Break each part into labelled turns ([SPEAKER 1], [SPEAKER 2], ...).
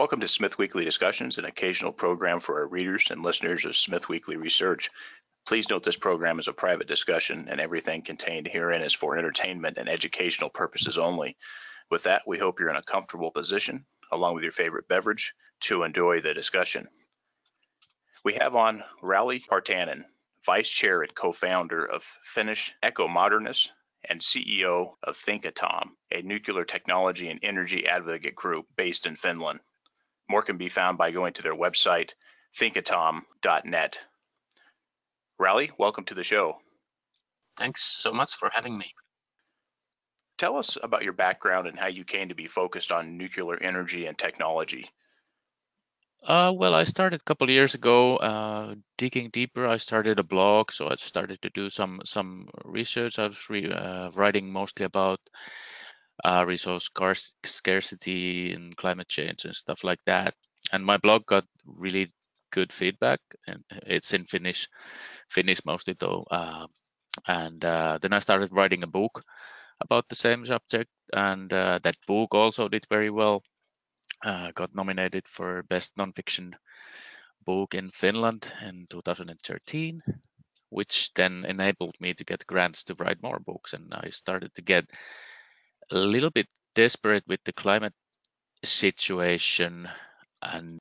[SPEAKER 1] Welcome to Smith Weekly Discussions, an occasional program for our readers and listeners of Smith Weekly Research. Please note this program is a private discussion and everything contained herein is for entertainment and educational purposes only. With that, we hope you're in a comfortable position, along with your favorite beverage, to enjoy the discussion. We have on Rauli Partanen, Vice Chair and Co-founder of Finnish Ecomodernists and CEO of Thinkatom, a nuclear technology and energy advocate group based in Finland. More can be found by going to their website, thinkatom.net. Rauli, welcome to the show.
[SPEAKER 2] Thanks so much for having me.
[SPEAKER 1] Tell us about your background and how you came to be focused on nuclear energy and technology.
[SPEAKER 2] Uh, well, I started a couple of years ago uh, digging deeper. I started a blog, so I started to do some some research. I was re- uh, writing mostly about uh, resource scarcity and climate change and stuff like that. And my blog got really good feedback, and it's in Finnish, Finnish mostly though. Uh, and uh, then I started writing a book about the same subject, and uh, that book also did very well. Uh, got nominated for best nonfiction book in Finland in 2013, which then enabled me to get grants to write more books, and I started to get a little bit desperate with the climate situation and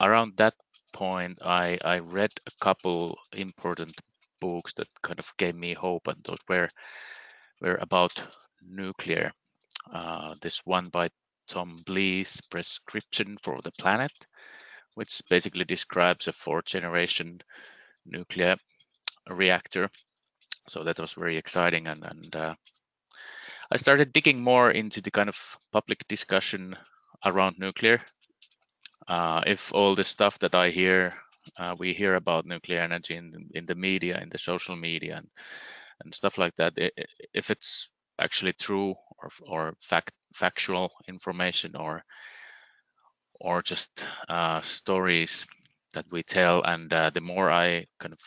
[SPEAKER 2] around that point I, I read a couple important books that kind of gave me hope and those were were about nuclear. Uh, this one by tom blees prescription for the planet which basically describes a fourth generation nuclear reactor. So that was very exciting and, and uh, I started digging more into the kind of public discussion around nuclear. Uh, if all the stuff that I hear, uh, we hear about nuclear energy in, in the media, in the social media, and, and stuff like that, if it's actually true or, or fact, factual information or or just uh, stories that we tell, and uh, the more I kind of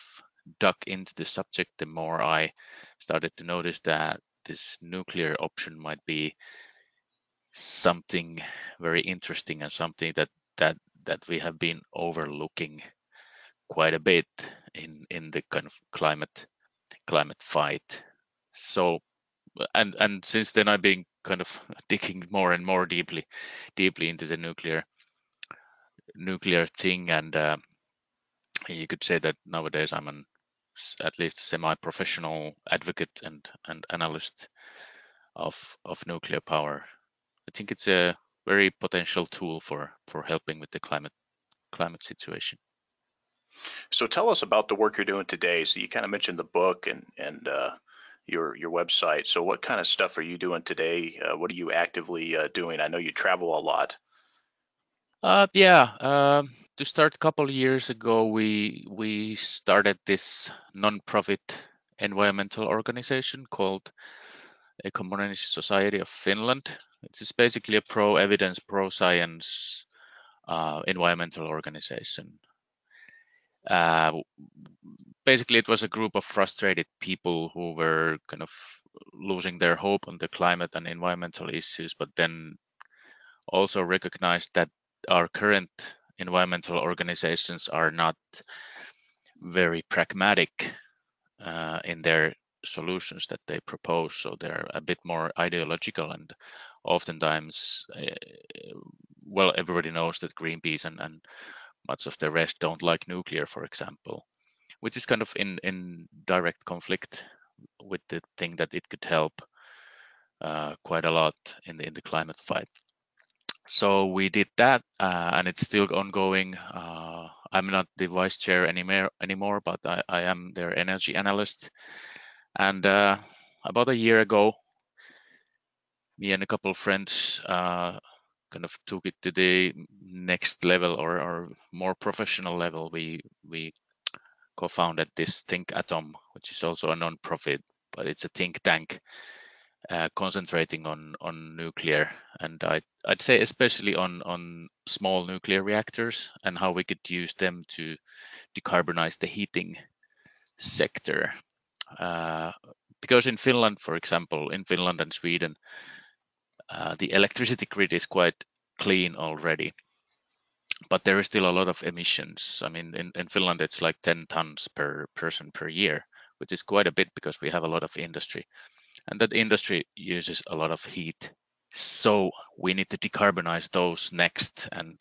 [SPEAKER 2] dug into the subject, the more I started to notice that this nuclear option might be something very interesting and something that that that we have been overlooking quite a bit in in the kind of climate climate fight. So and and since then i've been kind of digging more and more deeply deeply into the nuclear nuclear thing. And uh, you could say that nowadays i'm an at least semi-professional advocate and and analyst of of nuclear power. I think it's a very potential tool for for helping with the climate climate situation.
[SPEAKER 1] So tell us about the work you're doing today. So you kind of mentioned the book and and uh, your your website. So what kind of stuff are you doing today? Uh, what are you actively uh, doing? I know you travel a lot.
[SPEAKER 2] Uh, yeah. Um, to start a couple years ago, we we started this non-profit environmental organization called Ecomodernist Society of Finland. It's basically a pro-evidence, pro-science uh, environmental organization. Uh, basically, it was a group of frustrated people who were kind of losing their hope on the climate and environmental issues, but then also recognized that our current environmental organizations are not very pragmatic uh, in their solutions that they propose. So they're a bit more ideological and oftentimes, uh, well, everybody knows that Greenpeace and, and much of the rest don't like nuclear, for example, which is kind of in, in direct conflict with the thing that it could help uh, quite a lot in the in the climate fight so we did that uh, and it's still ongoing. Uh, i'm not the vice chair anymore anymore but i, I am their energy analyst. And uh, about a year ago me and a couple of friends uh, kind of took it to the next level or, or more professional level. We we co-founded this Thinkatom which is also a non-profit but it's a think tank uh, concentrating on on nuclear, and I, I'd say especially on on small nuclear reactors and how we could use them to decarbonize the heating sector. Uh, because in Finland, for example, in Finland and Sweden, uh, the electricity grid is quite clean already. but there is still a lot of emissions. I mean, in, in Finland, it's like 10 tons per person per year, which is quite a bit because we have a lot of industry. And that industry uses a lot of heat. So we need to decarbonize those next. And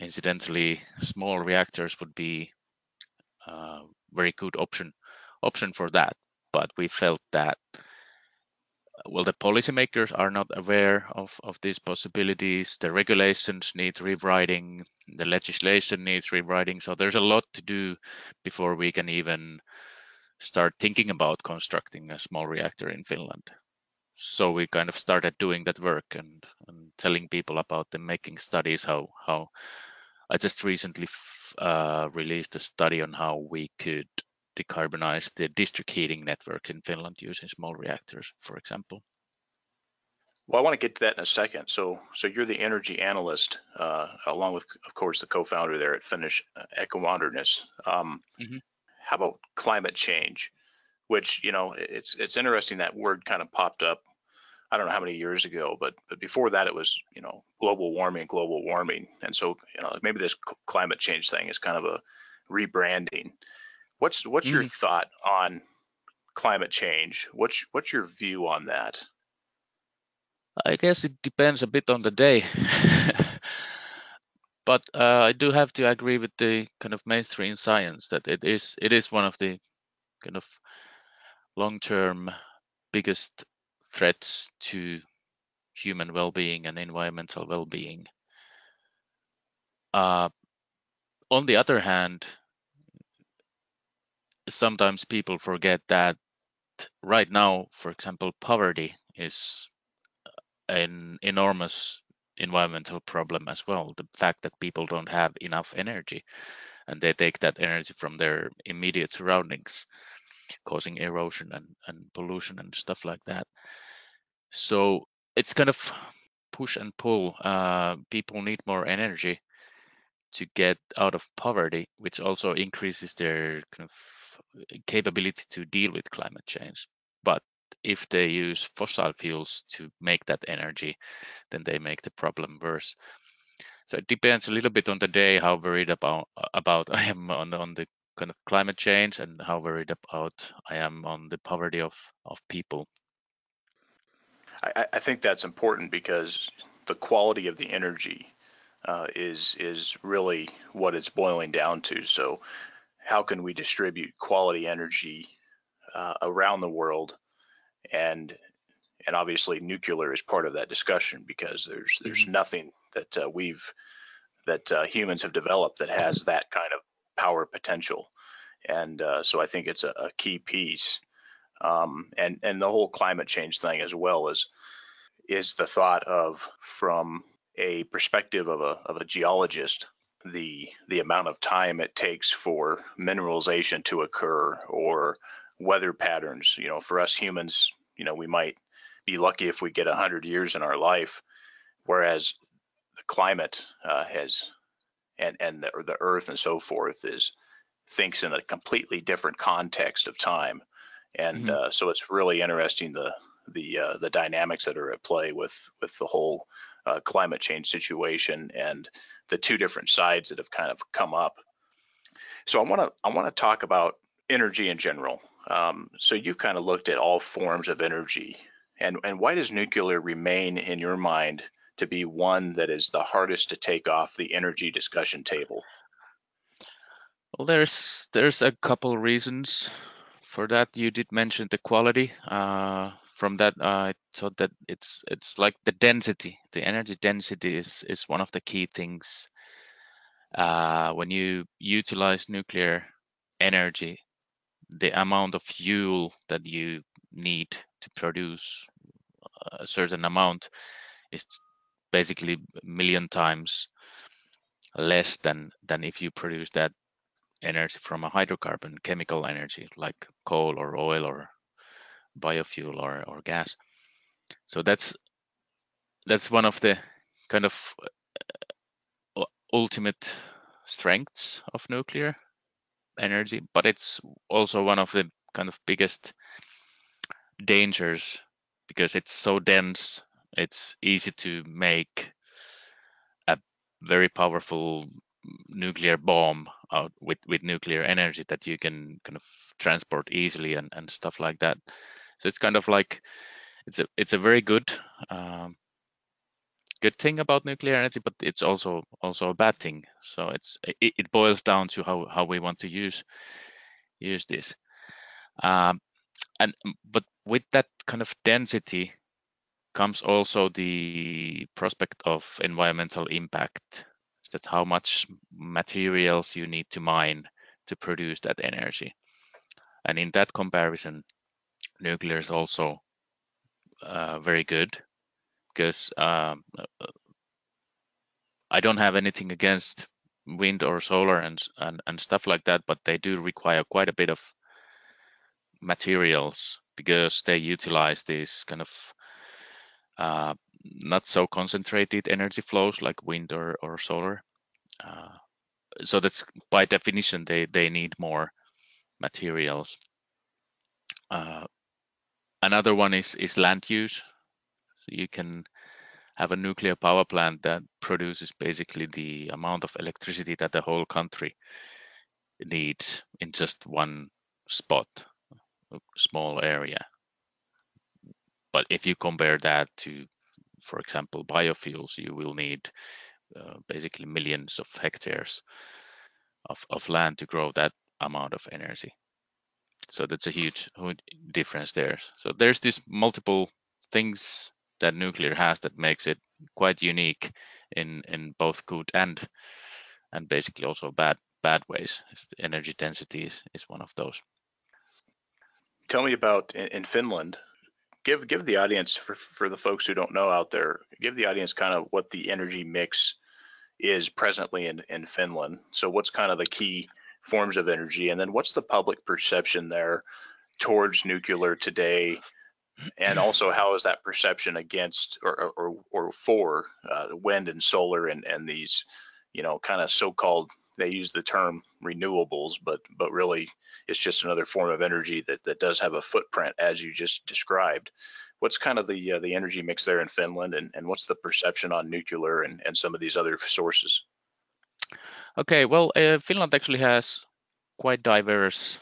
[SPEAKER 2] incidentally, small reactors would be a very good option option for that. But we felt that well, the policymakers are not aware of, of these possibilities. The regulations need rewriting, the legislation needs rewriting. So there's a lot to do before we can even start thinking about constructing a small reactor in Finland. So we kind of started doing that work and, and telling people about them, making studies how how I just recently uh, released a study on how we could decarbonize the district heating networks in Finland using small reactors, for example.
[SPEAKER 1] Well, I want to get to that in a second. So, so you're the energy analyst, uh, along with, of course, the co-founder there at Finnish uh, Ecomodernists. Um, mm-hmm. How about climate change? Which you know, it's it's interesting that word kind of popped up. I don't know how many years ago, but but before that, it was you know global warming, global warming, and so you know maybe this climate change thing is kind of a rebranding. What's what's mm. your thought on climate change? What's what's your view on that?
[SPEAKER 2] I guess it depends a bit on the day. but uh, I do have to agree with the kind of mainstream science that it is it is one of the kind of long-term biggest threats to human well-being and environmental well-being. Uh, on the other hand, sometimes people forget that right now, for example, poverty is an enormous environmental problem as well. The fact that people don't have enough energy and they take that energy from their immediate surroundings, causing erosion and, and pollution and stuff like that. So it's kind of push and pull. Uh, people need more energy to get out of poverty, which also increases their kind of capability to deal with climate change. But if they use fossil fuels to make that energy, then they make the problem worse. So it depends a little bit on the day how worried about about I am on on the kind of climate change and how worried about I am on the poverty of of people.
[SPEAKER 1] I, I think that's important because the quality of the energy uh, is is really what it's boiling down to. So how can we distribute quality energy uh, around the world and and obviously nuclear is part of that discussion because there's there's mm-hmm. nothing that uh, we've that uh, humans have developed that has that kind of power potential and uh, so I think it's a, a key piece um, and and the whole climate change thing as well is is the thought of from a perspective of a of a geologist the the amount of time it takes for mineralization to occur or weather patterns. You know, for us humans, you know, we might be lucky if we get 100 years in our life, whereas the climate uh, has and and the, the earth and so forth is thinks in a completely different context of time and mm-hmm. uh, so it's really interesting the the uh, the dynamics that are at play with with the whole uh, climate change situation and the two different sides that have kind of come up. So I want to I want to talk about energy in general. Um, so you've kind of looked at all forms of energy, and and why does nuclear remain in your mind to be one that is the hardest to take off the energy discussion table?
[SPEAKER 2] Well, there's there's a couple reasons for that. You did mention the quality. Uh, from that, uh, I thought that it's it's like the density, the energy density is is one of the key things. Uh, when you utilize nuclear energy, the amount of fuel that you need to produce a certain amount is basically a million times less than than if you produce that energy from a hydrocarbon chemical energy like coal or oil or biofuel or, or gas. So that's that's one of the kind of uh, ultimate strengths of nuclear energy, but it's also one of the kind of biggest dangers because it's so dense. It's easy to make a very powerful nuclear bomb out with with nuclear energy that you can kind of transport easily and and stuff like that. So it's kind of like it's a it's a very good um, good thing about nuclear energy, but it's also also a bad thing. So it's it, it boils down to how how we want to use use this. Um, and but with that kind of density comes also the prospect of environmental impact. That's how much materials you need to mine to produce that energy. And in that comparison, nuclear is also uh, very good because um, uh, I don't have anything against wind or solar and, and and stuff like that, but they do require quite a bit of materials because they utilize these kind of uh, not so concentrated energy flows like wind or, or solar. Uh, so that's by definition they, they need more materials. Uh, another one is, is land use. So you can have a nuclear power plant that produces basically the amount of electricity that the whole country needs in just one spot, a small area. But if you compare that to, for example, biofuels, you will need uh, basically millions of hectares of, of land to grow that amount of energy. So that's a huge, huge difference there. So there's this multiple things that nuclear has that makes it quite unique in in both good and and basically also bad bad ways. Energy density is, is one of those.
[SPEAKER 1] Tell me about in, in Finland. Give give the audience for for the folks who don't know out there. Give the audience kind of what the energy mix is presently in in Finland. So what's kind of the key forms of energy, and then what's the public perception there towards nuclear today and also how is that perception against or or, or for uh, wind and solar and and these you know kind of so-called they use the term renewables but but really it's just another form of energy that that does have a footprint as you just described. What's kind of the uh, the energy mix there in Finland and and what's the perception on nuclear and and some of these other sources?
[SPEAKER 2] Okay well uh, Finland actually has quite diverse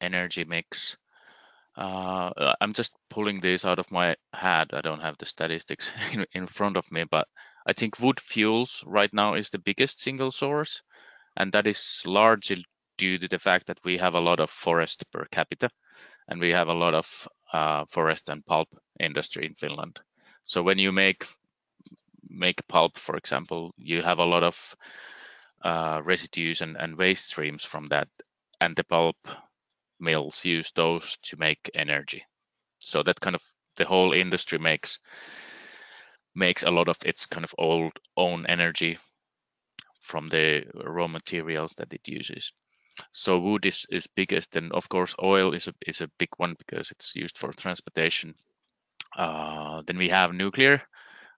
[SPEAKER 2] energy mix. Uh, I'm just pulling this out of my head. I don't have the statistics in, in front of me, but I think wood fuels right now is the biggest single source, and that is largely due to the fact that we have a lot of forest per capita, and we have a lot of uh, forest and pulp industry in Finland. So when you make make pulp, for example, you have a lot of uh, residues and, and waste streams from that, and the pulp mills use those to make energy. So that kind of the whole industry makes makes a lot of its kind of old own energy from the raw materials that it uses. So wood is, is biggest, and of course oil is a is a big one because it's used for transportation. Uh, then we have nuclear.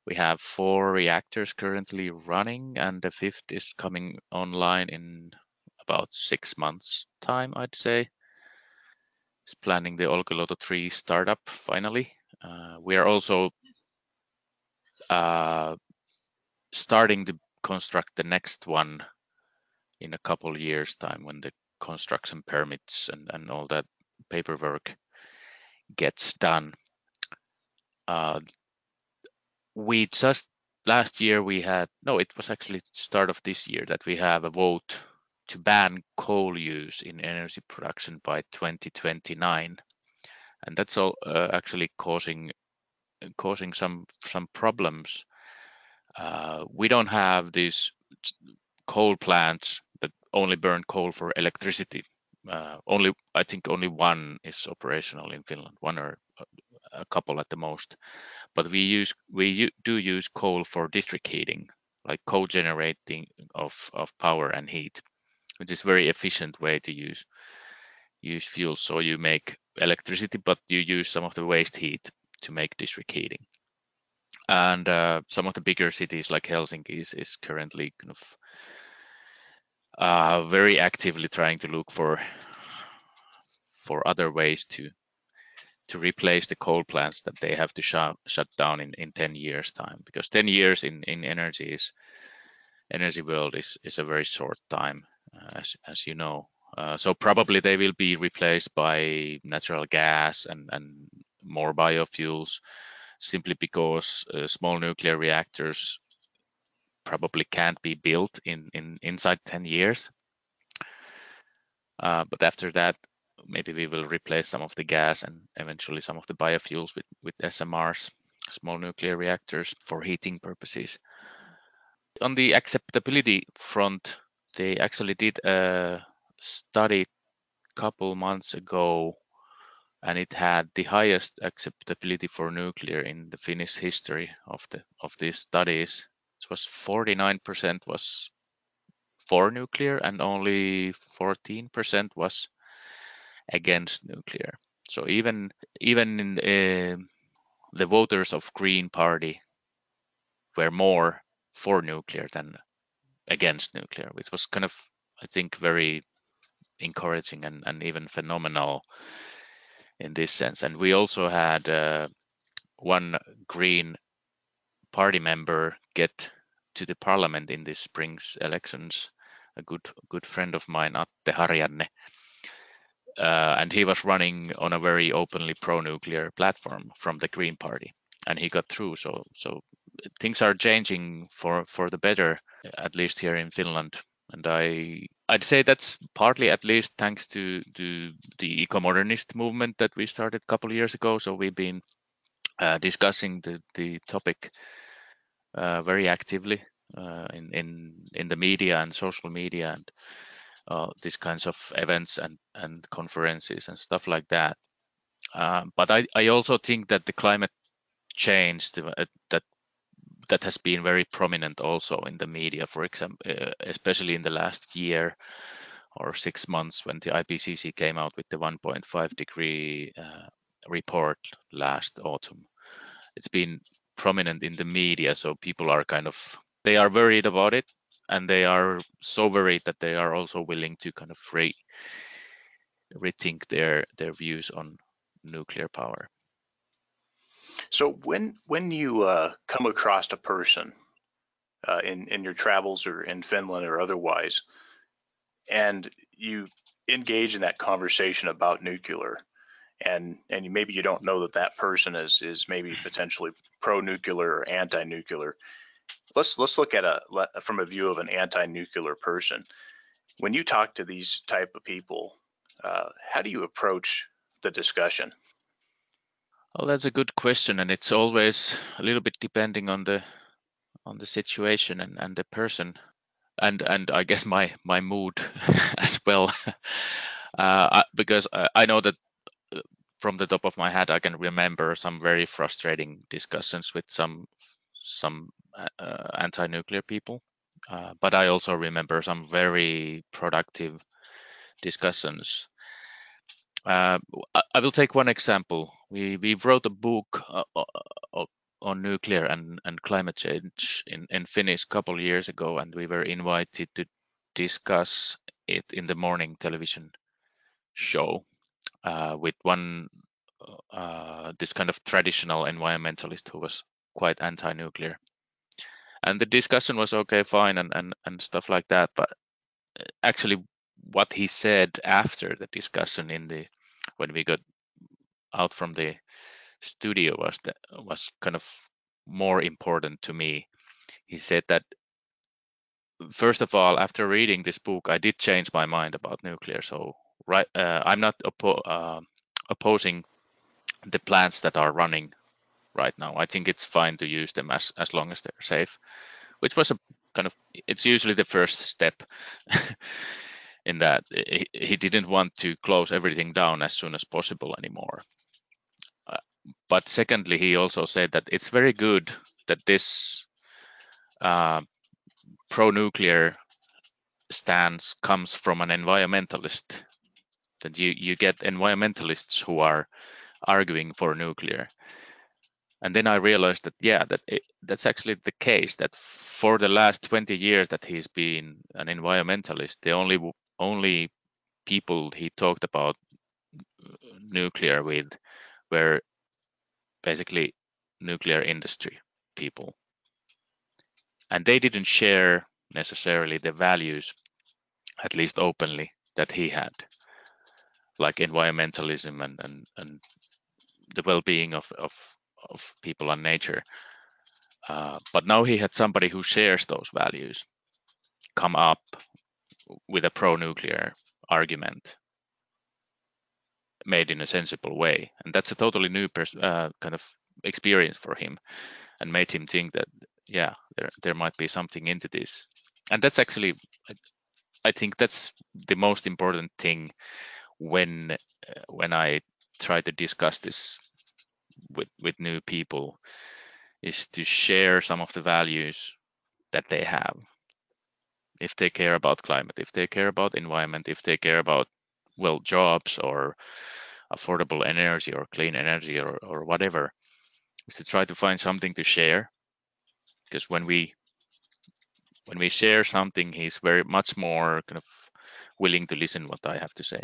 [SPEAKER 2] We have four reactors currently running, and the fifth is coming online in about six months' time, I'd say is planning the Olkiluoto 3 startup finally. Uh, we are also uh, starting to construct the next one in a couple years time when the construction permits and, and all that paperwork gets done. Uh, we just last year we had no it was actually start of this year that we have a vote to ban coal use in energy production by 2029 and that's all uh, actually causing causing some some problems. Uh, we don't have these coal plants that only burn coal for electricity. Uh, only i think only one is operational in finland one or a couple at the most. But we use we do use coal for district heating like co-generating of of power and heat which is a very efficient way to use use fuel. So you make electricity, but you use some of the waste heat to make district heating. And uh, some of the bigger cities like Helsinki is, is currently kind of uh, very actively trying to look for for other ways to to replace the coal plants that they have to shut shut down in, in 10 years time because 10 years in, in energy is energy world is is a very short time, as as you know. Uh, so probably they will be replaced by natural gas and and more biofuels, simply because uh, small nuclear reactors probably can't be built in in inside 10 years. Uh, but after that, maybe we will replace some of the gas and eventually some of the biofuels with with SMRs, small nuclear reactors for heating purposes. On the acceptability front, they actually did a study couple months ago and it had the highest acceptability for nuclear in the Finnish history of the of these studies. It was 49% was for nuclear and only 14% was against nuclear. So even even in uh, the voters of Green Party were more for nuclear than against nuclear, which was kind of, I think, very encouraging and, and even phenomenal in this sense. And we also had uh, one Green Party member get to the parliament in this spring's elections, a good good friend of mine, Atte Harjanne. Uh, and he was running on a very openly pro-nuclear platform from the Green Party, and he got through. So, so things are changing for for the better, at least here in Finland. And I I'd say that's partly at least thanks to to the eco-modernist movement that we started a couple of years ago. So we've been uh, discussing the the topic uh, very actively uh, in in in the media and social media and uh, these kinds of events and and conferences and stuff like that. Uh, but I I also think that the climate change uh, that that has been very prominent also in the media, for example, uh, especially in the last year or six months when the IPCC came out with the 1.5 degree uh, report last autumn. It's been prominent in the media, so people are kind of they are worried about it, and they are so worried that they are also willing to kind of re rethink their their views on nuclear power.
[SPEAKER 1] So when when you uh, come across a person uh, in in your travels or in Finland or otherwise, and you engage in that conversation about nuclear, and and maybe you don't know that that person is is maybe potentially pro-nuclear or anti-nuclear. Let's let's look at a from a view of an anti-nuclear person. When you talk to these type of people, uh, how do you approach the discussion?
[SPEAKER 2] Well, that's a good question, and it's always a little bit depending on the on the situation and, and the person, and and I guess my my mood as well, uh, because I know that uh, from the top of my head I can remember some very frustrating discussions with some some uh, anti-nuclear people, uh, but I also remember some very productive discussions uh, I will take one example. We we wrote a book uh, uh, uh, on nuclear and, and climate change in, in Finnish a couple years ago, and we were invited to discuss it in the morning television show uh, with one uh, this kind of traditional environmentalist who was quite anti-nuclear. And the discussion was okay, fine, and, and, and stuff like that. But actually, what he said after the discussion in the when we got out from the studio was that was kind of more important to me. He said that first of all, after reading this book, I did change my mind about nuclear. So right, uh, I'm not oppo- uh, opposing the plants that are running right now. I think it's fine to use them as as long as they're safe, which was a kind of it's usually the first step in that he, he didn't want to close everything down as soon as possible anymore. Uh, but secondly, he also said that it's very good that this uh, pro-nuclear stance comes from an environmentalist. That you you get environmentalists who are arguing for nuclear. And then I realized that yeah, that it, that's actually the case. That for the last 20 years that he's been an environmentalist, the only only people he talked about nuclear with were basically nuclear industry people and they didn't share necessarily the values, at least openly, that he had, like environmentalism and and, and the well-being of, of of people and nature. Uh, but now he had somebody who shares those values come up with a pro-nuclear argument made in a sensible way, and that's a totally new uh, kind of experience for him, and made him think that yeah, there there might be something into this, and that's actually I, I think that's the most important thing when uh, when I try to discuss this with with new people is to share some of the values that they have if they care about climate if they care about environment if they care about well jobs or affordable energy or clean energy or, or whatever is to try to find something to share. Because when we when we share something he's very much more kind of willing to listen what i have to say.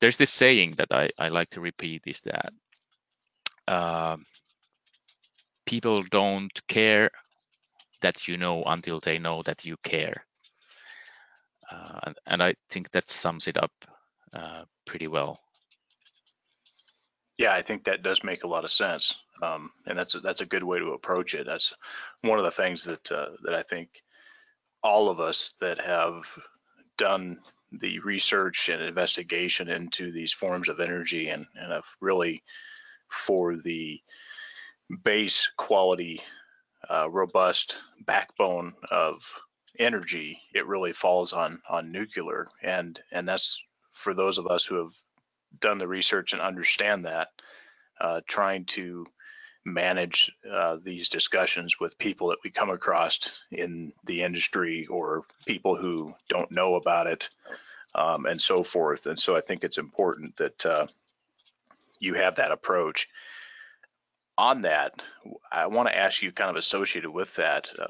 [SPEAKER 2] There's this saying that i, I like to repeat is that uh, people don't care that you know until they know that you care and, and, i think that sums it up uh, pretty well.
[SPEAKER 1] Yeah i think that does make a lot of sense. Um, and that's a, that's a good way to approach it. That's one of the things that uh, that i think all of us that have done the research and investigation into these forms of energy and, and have really for the base quality, uh, robust backbone of energy, it really falls on on nuclear, and and that's for those of us who have done the research and understand that, uh, trying to manage uh, these discussions with people that we come across in the industry or people who don't know about it um, and so forth. And so I think it's important that uh, you have that approach. On that, I want to ask you kind of associated with that, uh,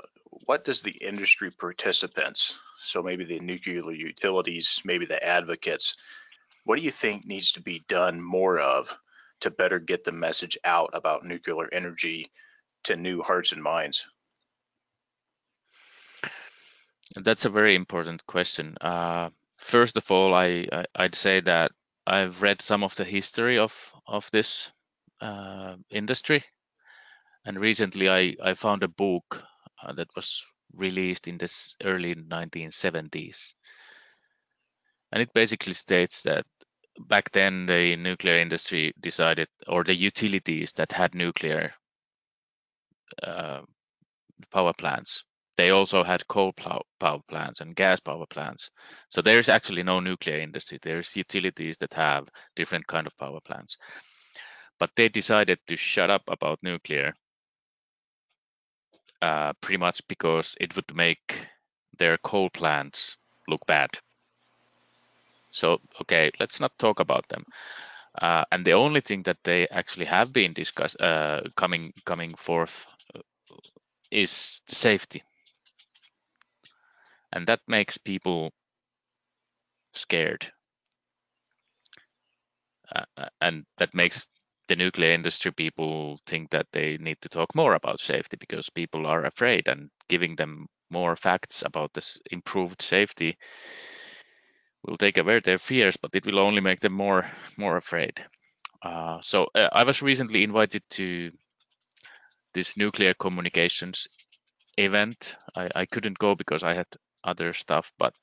[SPEAKER 1] what does the industry participants, so maybe the nuclear utilities, maybe the advocates, what do you think needs to be done more of to better get the message out about nuclear energy to new hearts and minds?
[SPEAKER 2] That's a very important question. Uh, first of all, I, I would say that I've read some of the history of of this uh, industry, and recently I I found a book uh, that was released in the early 1970s, and it basically states that back then the nuclear industry decided, or the utilities that had nuclear uh, power plants, they also had coal power plants and gas power plants. So there's actually no nuclear industry. There's utilities that have different kind of power plants. But they decided to shut up about nuclear uh, pretty much because it would make their coal plants look bad. So, okay, let's not talk about them. Uh, and the only thing that they actually have been discussed uh, coming coming forth uh, is the safety, and that makes people scared, uh, uh, and that makes the nuclear industry people think that they need to talk more about safety because people are afraid, and giving them more facts about this improved safety will take away their fears, but it will only make them more more afraid. Uh, so uh, I was recently invited to this nuclear communications event. I, I couldn't go because I had other stuff, but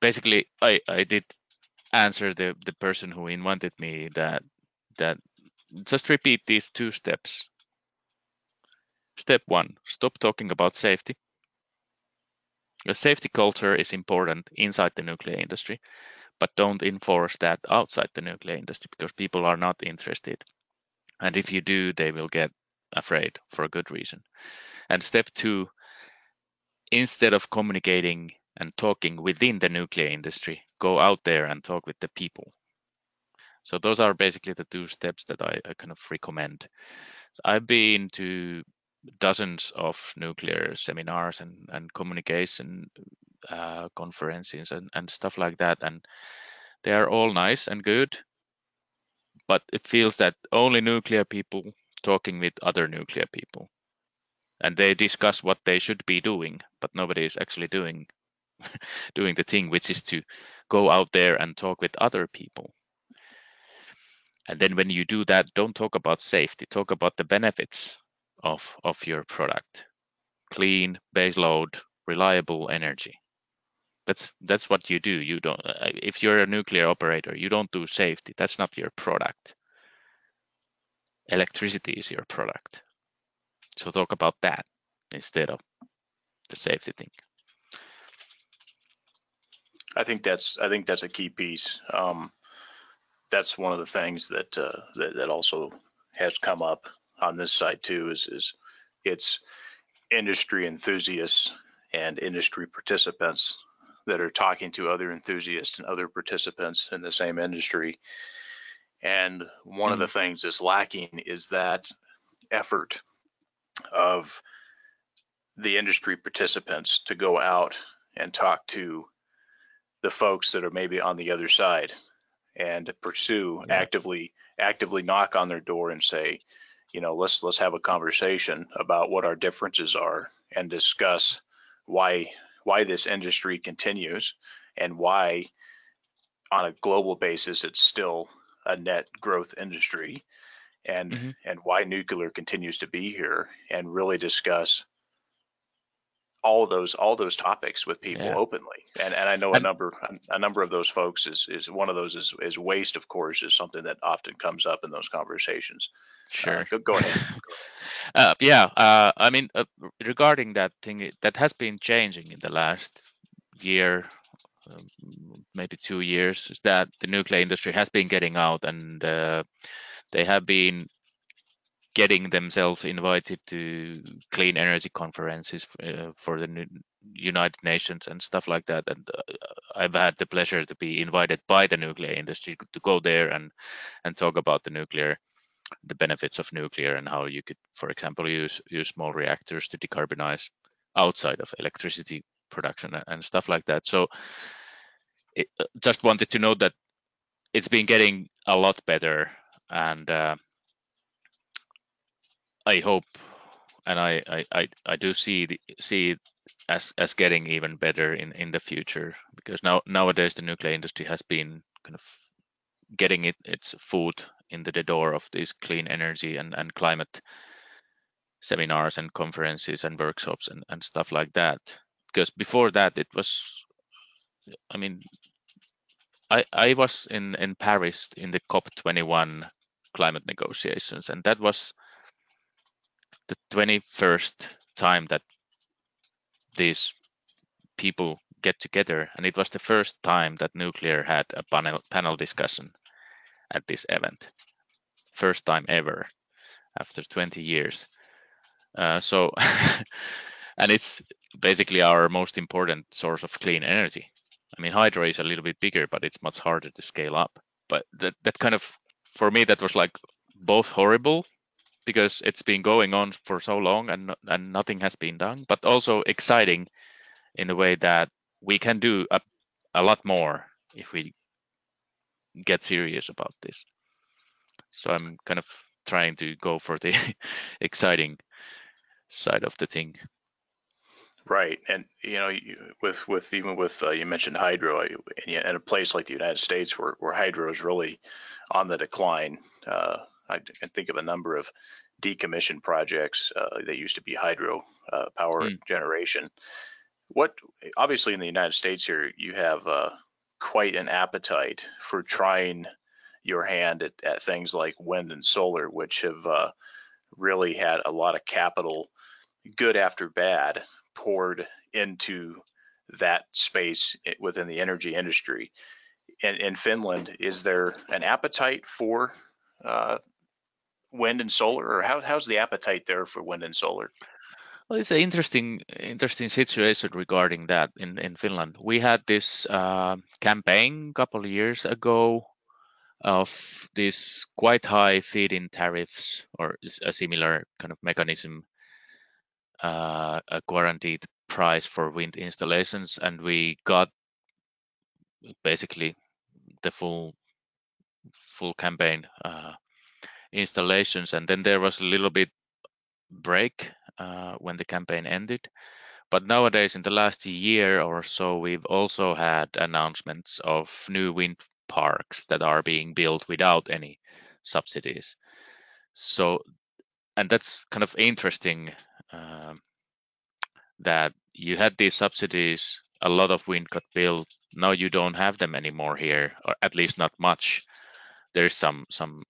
[SPEAKER 2] basically I, I did answer the, the person who invited me that that just repeat these two steps. Step one, stop talking about safety. The safety culture is important inside the nuclear industry, but don't enforce that outside the nuclear industry because people are not interested. And if you do, they will get afraid for a good reason. And step two, instead of communicating and talking within the nuclear industry, go out there and talk with the people. So those are basically the two steps that I, I kind of recommend. So I've been to dozens of nuclear seminars and, and communication uh, conferences and, and stuff like that. And they are all nice and good, but it feels that only nuclear people talking with other nuclear people. and they discuss what they should be doing, but nobody is actually doing doing the thing, which is to go out there and talk with other people. And then when you do that, don't talk about safety, talk about the benefits of, of your product. Clean, baseload, reliable energy. That's that's what you do. You don't uh, if you're a nuclear operator, you don't do safety. That's not your product. Electricity is your product. So talk about that instead of the safety thing.
[SPEAKER 1] I think that's I think that's a key piece. Um, that's one of the things that, uh, that that also has come up on this side too. Is is it's industry enthusiasts and industry participants that are talking to other enthusiasts and other participants in the same industry. And one mm of the mm-hmm. things that's lacking is that effort of the industry participants to go out and talk to the folks that are maybe on the other side and pursue yeah. actively actively knock on their door and say you know let's let's have a conversation about what our differences are and discuss why why this industry continues and why on a global basis it's still a net growth industry and mm-hmm. and why nuclear continues to be here and really discuss all those all those topics with people yeah. openly. And and I know a number a number of those folks is is one of those is is waste of course is something that often comes up in those conversations. Uh,
[SPEAKER 2] sure.
[SPEAKER 1] uh, go, go, ahead.
[SPEAKER 2] Uh, yeah uh, I mean uh, regarding that thing that has been changing in the last year um, maybe two years is that the nuclear industry has been getting out and uh, they have been getting themselves invited to clean energy conferences uh, for the United Nations and stuff like that. And uh, I've had the pleasure to be invited by the nuclear industry to go there and and talk about the nuclear, the benefits of nuclear and how you could, for example, use use small reactors to decarbonize outside of electricity production and stuff like that. So, it, uh, just wanted to note that it's been getting a lot better and. Uh, I hope, and I I I, I do see the, see it as as getting even better in in the future because now nowadays the nuclear industry has been kind of getting it its foot into the door of this clean energy and and climate seminars and conferences and workshops and, and stuff like that. Because before that it was i mean i i was in in paris in the cop 21 climate negotiations and that was the 21st time that these people get together and it was the first time that nuclear had a panel panel discussion at this event. First time ever after 20 years. Uh, so and it's basically our most important source of clean energy. I mean hydro is a little bit bigger but it's much harder to scale up. But that, that kind of for me that was like both horrible because it's been going on for so long and and nothing has been done but also exciting in a way that we can do a, a lot more if we get serious about this. So i'm kind of trying to go for the exciting side of the thing.
[SPEAKER 1] Right, and you know, with with even with uh, you mentioned hydro, in a place like the United States where where hydro is really on the decline, uh, I can think of a number of decommissioned projects uh, that used to be hydro uh, power mm. generation. What obviously in the United States here, you have uh, quite an appetite for trying your hand at, at, things like wind and solar, which have uh, really had a lot of capital, good after bad, poured into that space within the energy industry. In, in Finland, is there an appetite for uh, wind and solar, or how, how's the appetite there for wind and solar?
[SPEAKER 2] Well, it's an interesting, interesting situation regarding that in, in Finland. We had this uh, campaign a couple of years ago of this quite high feed-in tariffs or a similar kind of mechanism, uh, a guaranteed price for wind installations, and we got basically the full full campaign uh, installations and then there was a little bit break uh, when the campaign ended. But nowadays, in the last year or so, we've also had announcements of new wind parks that are being built without any subsidies. So, and that's kind of interesting um, that you had these subsidies, a lot of wind got built. Now you don't have them anymore here, or at least not much. There's some some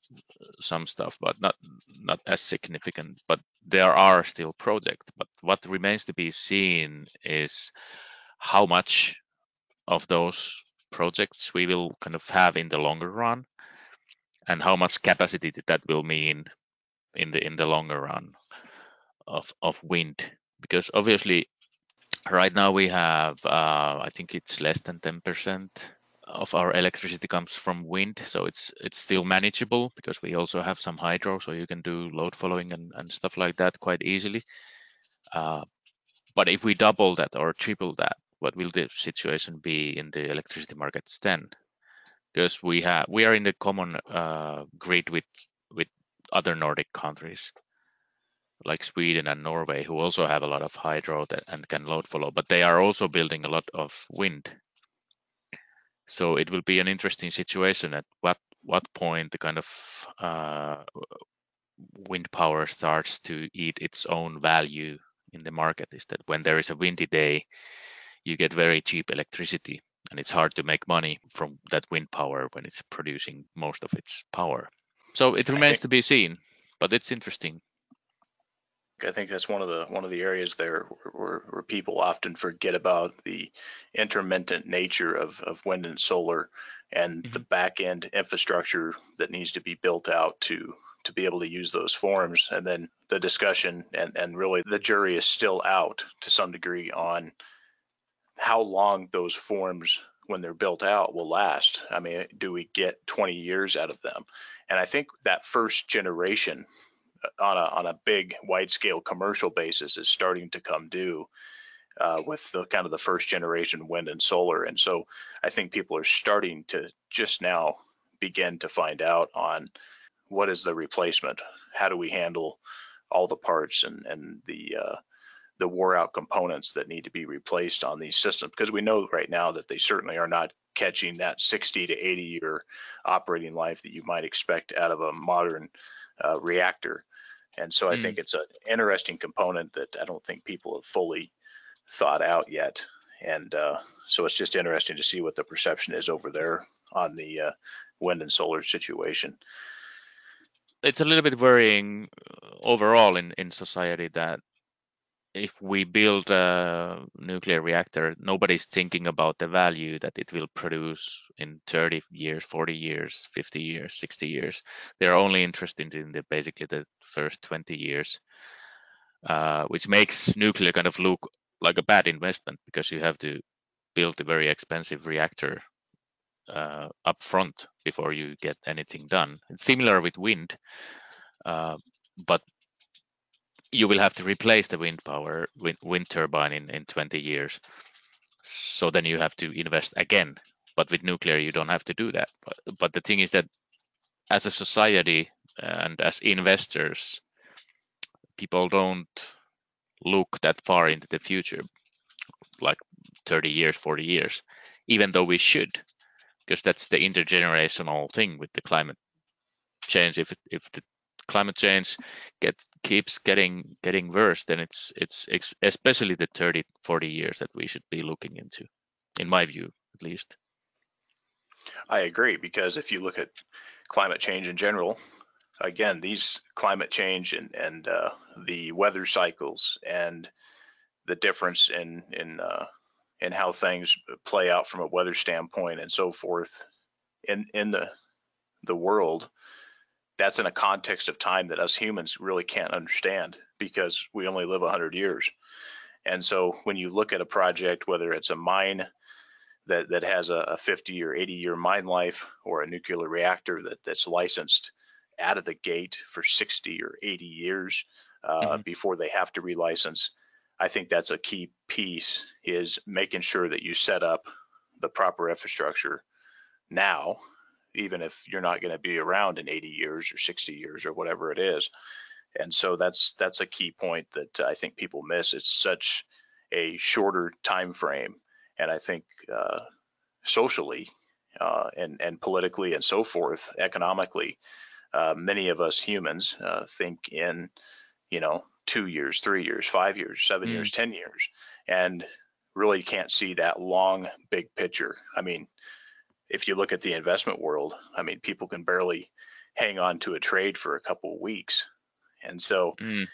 [SPEAKER 2] some stuff, but not not as significant. But there are still projects. But what remains to be seen is how much of those projects we will kind of have in the longer run and how much capacity that will mean in the in the longer run of of wind because obviously right now we have uh, i think it's less than 10% of our electricity comes from wind so it's it's still manageable because we also have some hydro so you can do load following and, and stuff like that quite easily. Uh, but if we double that or triple that what will the situation be in the electricity markets then? Because we have we are in the common uh, grid with with other nordic countries like sweden and norway who also have a lot of hydro that, and can load follow but they are also building a lot of wind so it will be an interesting situation at what what point the kind of uh, wind power starts to eat its own value in the market is that when there is a windy day you get very cheap electricity and it's hard to make money from that wind power when it's producing most of its power. So it remains think, to be seen but it's interesting
[SPEAKER 1] I think that's one of the one of the areas there where, where people often forget about the intermittent nature of, of wind and solar and mm-hmm. the back end infrastructure that needs to be built out to to be able to use those forms and then the discussion and, and really the jury is still out to some degree on how long those forms when they're built out will last. I mean, do we get 20 years out of them? And I think that first generation on a on a big wide scale commercial basis is starting to come due uh, with the kind of the first generation wind and solar. And so I think people are starting to just now begin to find out on what is the replacement, how do we handle all the parts and and the uh, the wore out components that need to be replaced on these systems because we know right now that they certainly are not catching that 60 to 80 year operating life that you might expect out of a modern uh, reactor. And so I mm. think it's an interesting component that I don't think people have fully thought out yet. And uh, so it's just interesting to see what the perception is over there on the uh, wind and solar situation.
[SPEAKER 2] It's a little bit worrying uh, overall in, in society that if we build a nuclear reactor, nobody's thinking about the value that it will produce in 30 years, 40 years, 50 years, 60 years. They're only interested in the basically the first 20 years, uh, which makes nuclear kind of look like a bad investment because you have to build a very expensive reactor uh, up front before you get anything done. It's similar with wind, uh, but you will have to replace the wind power wind, wind turbine in, in 20 years. So then you have to invest again but with nuclear you don't have to do that. But, but the thing is that as a society uh, and as investors people don't look that far into the future like 30 years 40 years even though we should because that's the intergenerational thing with the climate change. If if the climate change gets keeps getting getting worse, then it's it's especially the 30, 40 years that we should be looking into, in my view, at least.
[SPEAKER 1] I agree because if you look at climate change in general, again, these climate change and and uh, the weather cycles and the difference in in uh, in how things play out from a weather standpoint and so forth in in the the world that's in a context of time that us humans really can't understand because we only live 100 years. And so when you look at a project, whether it's a mine that, that has a, 50 or 80 year mine life or a nuclear reactor that, that's licensed out of the gate for 60 or 80 years uh, mm-hmm. before they have to relicense, I think that's a key piece is making sure that you set up the proper infrastructure now even if you're not going to be around in 80 years or 60 years or whatever it is. And so that's that's a key point that I think people miss. It's such a shorter time frame, and I think uh, socially uh, and and politically and so forth, economically, uh, many of us humans uh, think in you know two years, three years, five years, seven mm. years, ten years, and really can't see that long big picture. I mean, if you look at the investment world, I mean, people can barely hang on to a trade for a couple of weeks, and so mm.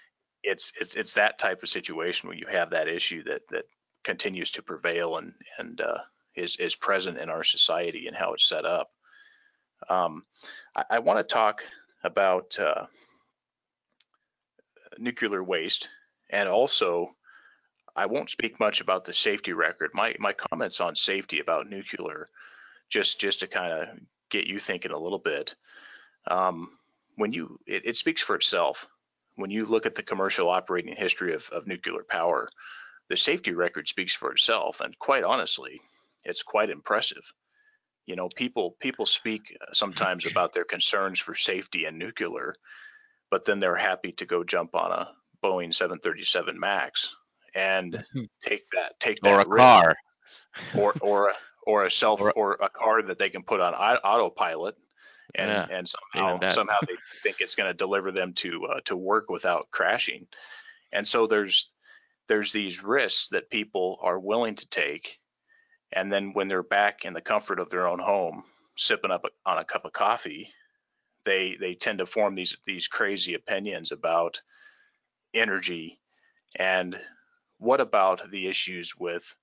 [SPEAKER 1] it's it's it's that type of situation where you have that issue that that continues to prevail and and uh, is is present in our society and how it's set up. Um, I, I want to talk about uh, nuclear waste and also I won't speak much about the safety record. My my comments on safety about nuclear, just just to kind of get you thinking a little bit. Um, when you it, it, speaks for itself. When you look at the commercial operating history of, of nuclear power, the safety record speaks for itself. And quite honestly, it's quite impressive. You know, people people speak sometimes about their concerns for safety in nuclear, but then they're happy to go jump on a Boeing 737 Max and take that take that
[SPEAKER 2] or a car
[SPEAKER 1] or or a, or a self or, or a car that they can put on autopilot. And yeah, and somehow somehow they think it's going to deliver them to uh, to work without crashing. And so there's there's these risks that people are willing to take. And then when they're back in the comfort of their own home sipping up on a cup of coffee they they tend to form these these crazy opinions about energy. And what about the issues with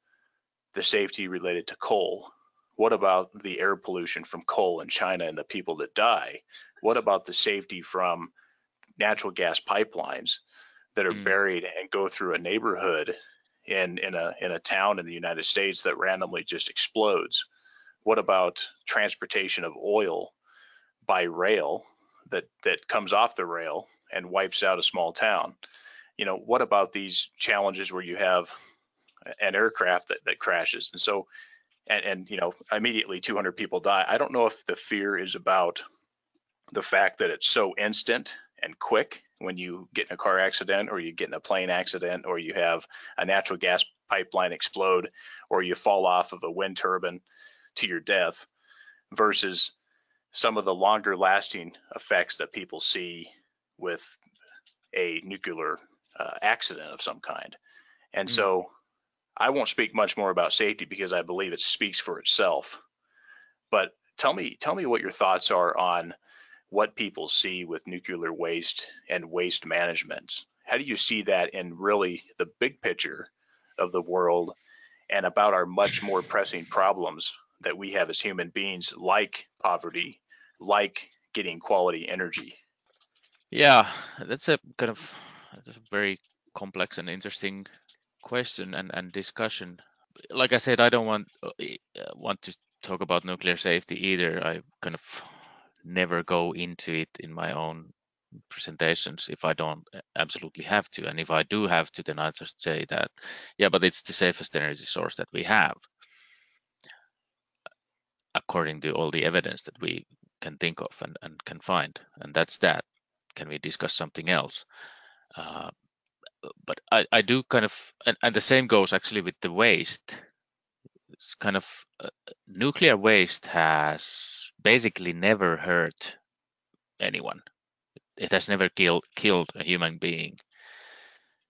[SPEAKER 1] the safety related to coal? What about the air pollution from coal in China and the people that die? What about the safety from natural gas pipelines that are mm. buried and go through a neighborhood in in a in a town in the United States that randomly just explodes? What about transportation of oil by rail that that comes off the rail and wipes out a small town? you know, what about these challenges where you have an aircraft that, that crashes? And so, and, and, you know, immediately 200 people die. I don't know if the fear is about the fact that it's so instant and quick when you get in a car accident or you get in a plane accident or you have a natural gas pipeline explode or you fall off of a wind turbine to your death versus some of the longer lasting effects that people see with a nuclear uh, accident of some kind. And mm-hmm. so I won't speak much more about safety because I believe it speaks for itself. But tell me, tell me what your thoughts are on what people see with nuclear waste and waste management. How do you see that in really the big picture of the world and about our much more pressing problems that we have as human beings, like poverty, like getting quality energy?
[SPEAKER 2] Yeah, that's a kind of a very complex and interesting question and, and discussion. Like I said, I don't want uh, want to talk about nuclear safety either. I kind of never go into it in my own presentations if I don't absolutely have to. And if I do have to, then I just say that, yeah, but it's the safest energy source that we have, according to all the evidence that we can think of and, and can find. And that's that. Can we discuss something else? Uh, but I, I do kind of, and, and the same goes actually with the waste. It's kind of uh, nuclear waste has basically never hurt anyone. It has never killed killed a human being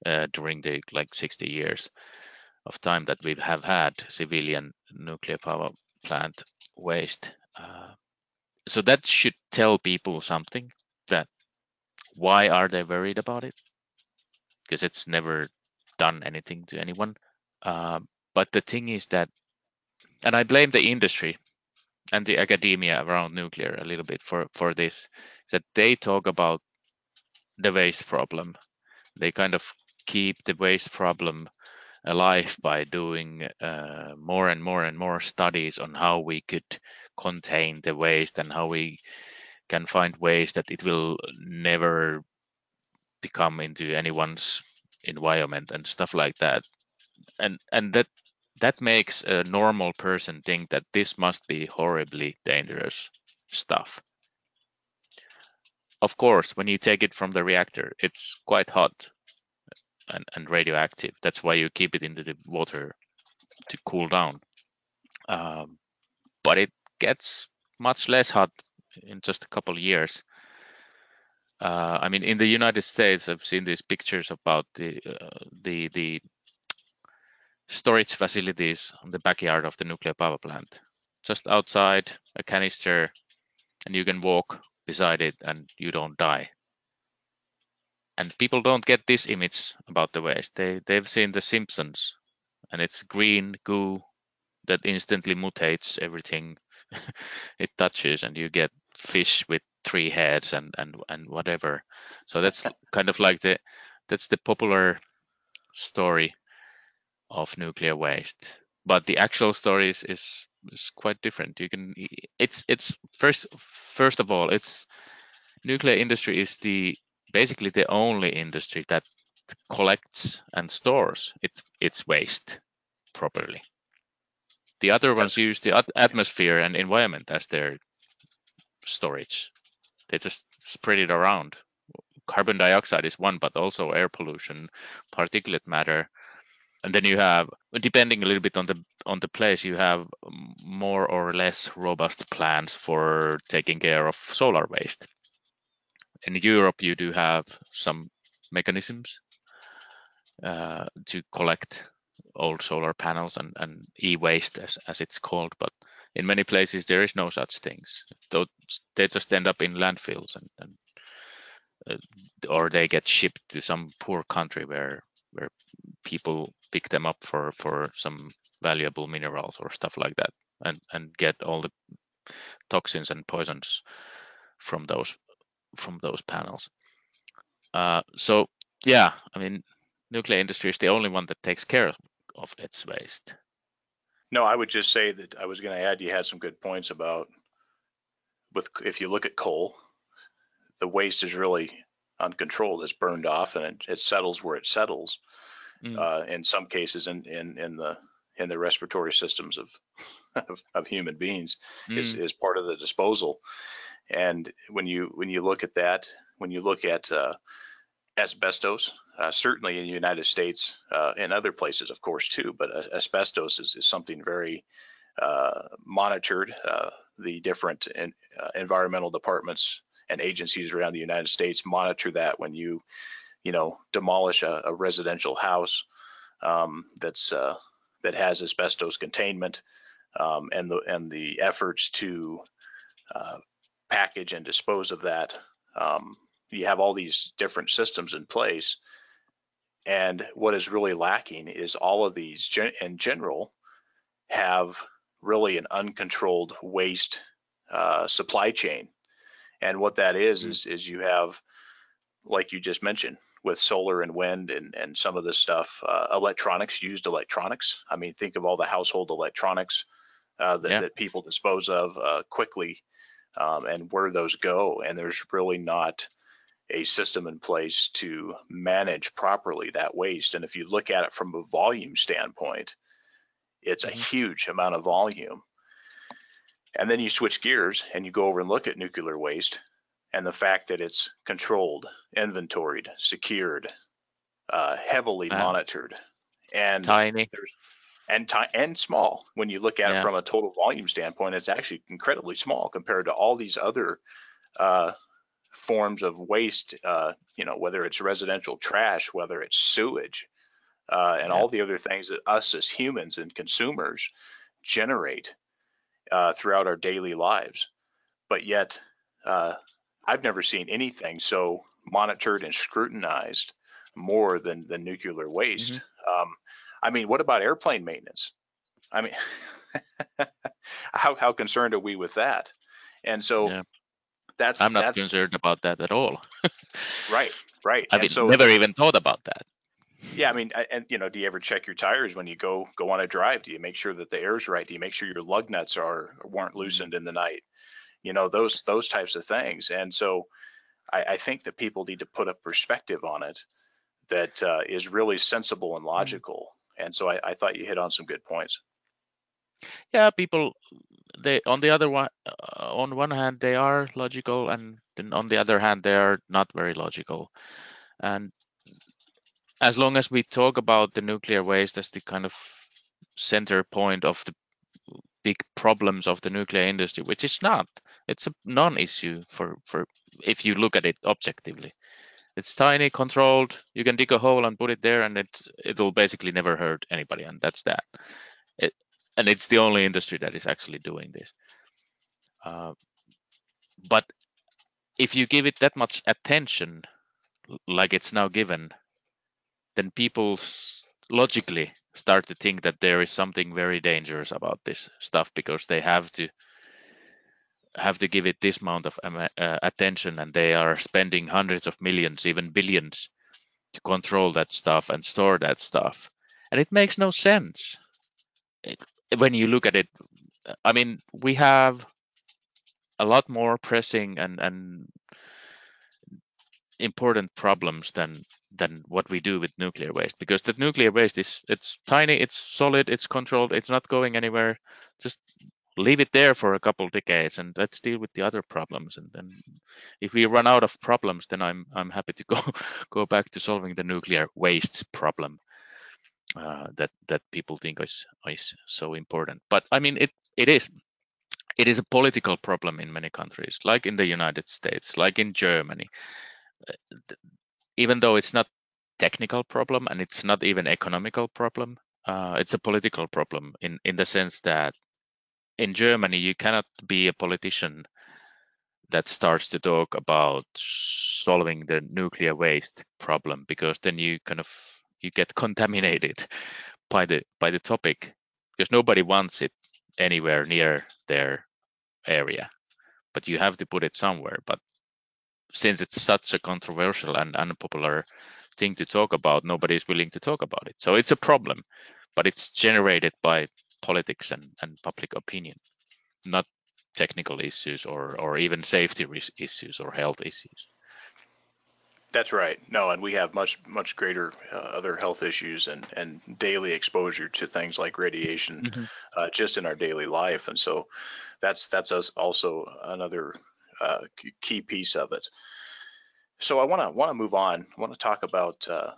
[SPEAKER 2] uh, during the like 60 years of time that we have had civilian nuclear power plant waste. Uh, so that should tell people something that why are they worried about it? Because it's never done anything to anyone. Uh, but the thing is that, and I blame the industry and the academia around nuclear a little bit for for this, that they talk about the waste problem. They kind of keep the waste problem alive by doing uh, more and more and more studies on how we could contain the waste and how we can find ways that it will never become into anyone's environment and stuff like that and and that that makes a normal person think that this must be horribly dangerous stuff of course, when you take it from the reactor, it's quite hot and, and radioactive. That's why you keep it into the water to cool down. Um, but it gets much less hot in just a couple of years. Uh, I mean, in the United States, I've seen these pictures about the uh, the the storage facilities on the backyard of the nuclear power plant. Just outside a canister, and you can walk beside it, and you don't die. And people don't get this image about the waste. They they've seen The Simpsons, and it's green goo that instantly mutates everything it touches, and you get fish with three heads and and and whatever. So that's kind of like the that's the popular story of nuclear waste. But the actual story is, is is quite different. You can it's it's first first of all it's nuclear industry is the basically the only industry that collects and stores its its waste properly. The other ones use the atmosphere and environment as their storage. They just spread it around. Carbon dioxide is one, but also air pollution, particulate matter, and then you have, depending a little bit on the on the place, you have more or less robust plans for taking care of solar waste. In Europe, you do have some mechanisms uh, to collect old solar panels and, and e-waste as, as it's called but in many places there is no such things they just end up in landfills and, and uh, or they get shipped to some poor country where where people pick them up for for some valuable minerals or stuff like that and and get all the toxins and poisons from those from those panels uh, so yeah i mean nuclear industry is the only one that takes care of its waste.
[SPEAKER 1] No, I would just say that I was going to add you had some good points about with if you look at coal, the waste is really uncontrolled. It's burned off and it, it settles where it settles. Mm. Uh, in some cases, in, in in the in the respiratory systems of of, of human beings, mm. is is part of the disposal. And when you when you look at that, when you look at uh, asbestos, uh, certainly in the United States uh, and other places, of course, too. But uh, asbestos is, is, something very uh, monitored. Uh, the different in, uh, environmental departments and agencies around the United States monitor that when you, you know, demolish a, a residential house um, that's that has asbestos containment, um, and the and the efforts to package and dispose of that. Um, you have all these different systems in place and what is really lacking is all of these in general have really an uncontrolled waste uh, supply chain. And what that is, mm-hmm. is, is you have, like you just mentioned, with solar and wind and, and some of this stuff, uh, electronics, used electronics. I mean, think of all the household electronics uh, that, yeah. that, people dispose of uh, quickly um, and where those go. And there's really not a system in place to manage properly that waste. And if you look at it from a volume standpoint, it's a mm-hmm. huge amount of volume. And then you switch gears and you go over and look at nuclear waste and the fact that it's controlled, inventoried, secured, uh, heavily wow. monitored, and
[SPEAKER 2] tiny.
[SPEAKER 1] and ti- and small. When you look at yeah. it from a total volume standpoint, it's actually incredibly small compared to all these other uh, forms of waste, uh, you know, whether it's residential trash, whether it's sewage, uh, and yeah. all the other things that us as humans and consumers generate uh, throughout our daily lives. But yet, uh, I've never seen anything so monitored and scrutinized more than, than nuclear waste. Mm-hmm. Um, I mean, what about airplane maintenance? I mean, how, how concerned are we with that? And so, yeah that's
[SPEAKER 2] I'm not
[SPEAKER 1] that's,
[SPEAKER 2] concerned about that at all.
[SPEAKER 1] right, right.
[SPEAKER 2] I mean, so, never even thought about that.
[SPEAKER 1] Yeah, I mean, and you know, do you ever check your tires when you go go on a drive? Do you make sure that the air's right? Do you make sure your lug nuts are weren't mm-hmm. loosened in the night? You know, those those types of things. And so, I, I think that people need to put a perspective on it that uh, is really sensible and mm-hmm. logical. And so, I, I thought you hit on some good points.
[SPEAKER 2] yeah people they on the other one uh, on one hand they are logical and then on the other hand they are not very logical. And as long as we talk about the nuclear waste as the kind of center point of the big problems of the nuclear industry which is not it's a non-issue for for if you look at it objectively. It's tiny controlled you can dig a hole and put it there and it it'll basically never hurt anybody and that's that. It, and it's the only industry that is actually doing this. Uh, but if you give it that much attention, like it's now given, then people logically start to think that there is something very dangerous about this stuff because they have to have to give it this amount of uh, attention and they are spending hundreds of millions even billions to control that stuff and store that stuff and it makes no sense it, when you look at it, I mean, we have a lot more pressing and and important problems than than what we do with nuclear waste because the nuclear waste is it's tiny it's solid it's controlled it's not going anywhere. Just leave it there for a couple decades and let's deal with the other problems. And then if we run out of problems then i'm i'm happy to go go back to solving the nuclear waste problem uh, that that people think is is so important. But I mean, it it is it is a political problem in many countries, like in the United States, like in Germany. Uh, even though it's not technical problem and it's not even economical problem, uh, it's a political problem in in the sense that in Germany you cannot be a politician that starts to talk about solving the nuclear waste problem because then you kind of you get contaminated by the by the topic because nobody wants it anywhere near their area. But you have to put it somewhere. But since it's such a controversial and unpopular thing to talk about nobody is willing to talk about it. So it's a problem but it's generated by politics and, and public opinion not technical issues or or even safety issues or health issues
[SPEAKER 1] that's right. No, and we have much much greater uh, other health issues and and daily exposure to things like radiation, mm-hmm. uh, just in our daily life, and so that's that's us also another uh, key piece of it. So I want to want to move on. I want to talk about. Uh,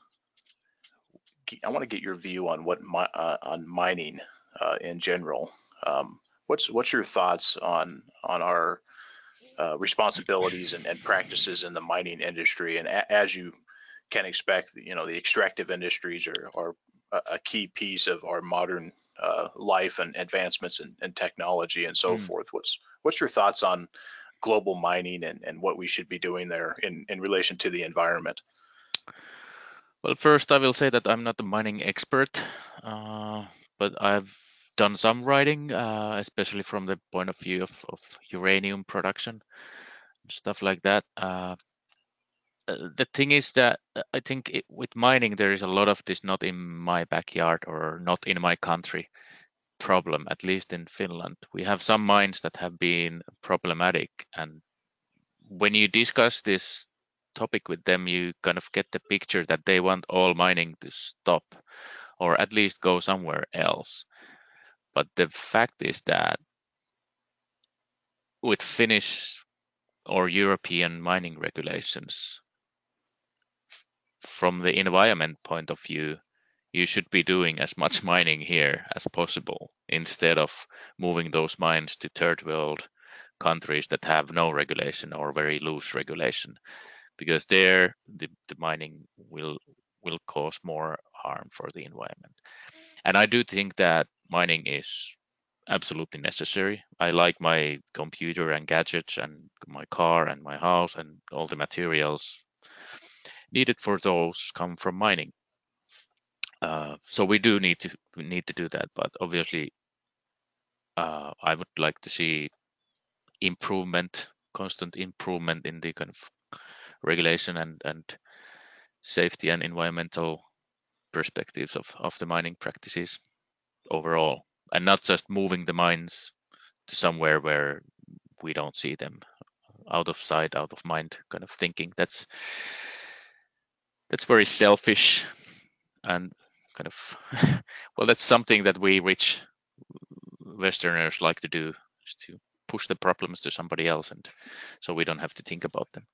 [SPEAKER 1] I want to get your view on what mi- uh, on mining uh, in general. Um, what's what's your thoughts on on our uh, responsibilities and, and, practices in the mining industry. And a, as you can expect, you know, the extractive industries are, are a, key piece of our modern uh, life and advancements in, in technology and so mm. forth. What's what's your thoughts on global mining and, and what we should be doing there in, in relation to the environment?
[SPEAKER 2] Well, first I will say that I'm not a mining expert, uh, but I've done some writing, uh, especially from the point of view of, of uranium production, stuff like that. Uh, uh, the thing is that uh, I think it, with mining there is a lot of this not in my backyard or not in my country problem. At least in Finland, we have some mines that have been problematic, and when you discuss this topic with them, you kind of get the picture that they want all mining to stop or at least go somewhere else. But the fact is that with Finnish or European mining regulations, from the environment point of view, you should be doing as much mining here as possible instead of moving those mines to third world countries that have no regulation or very loose regulation because there the, the mining will will cause more harm for the environment. And i do think that mining is absolutely necessary. I like my computer and gadgets and my car and my house and all the materials needed for those come from mining. Uh, so we do need to need to do that, but obviously, uh, I would like to see improvement, constant improvement in the kind of regulation and and safety and environmental perspectives of of the mining practices overall and not just moving the mines to somewhere where we don't see them out of sight out of mind kind of thinking that's that's very selfish and kind of well that's something that we rich Westerners like to do, is to push the problems to somebody else, and so we don't have to think about them.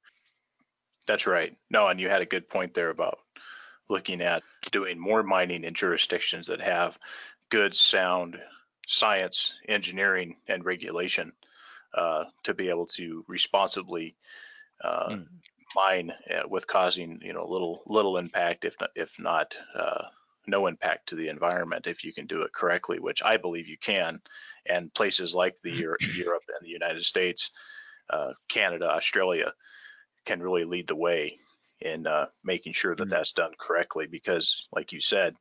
[SPEAKER 1] That's right. No, and you had a good point there about looking at doing more mining in jurisdictions that have good, sound science, engineering, and regulation uh, to be able to responsibly uh, mm. mine uh, with causing you know little little impact, if not if not uh, no impact to the environment if you can do it correctly, which I believe you can. And places like the Europe and the United States, uh, Canada, Australia can really lead the way in uh, making sure that mm-hmm. that's done correctly because, like you said,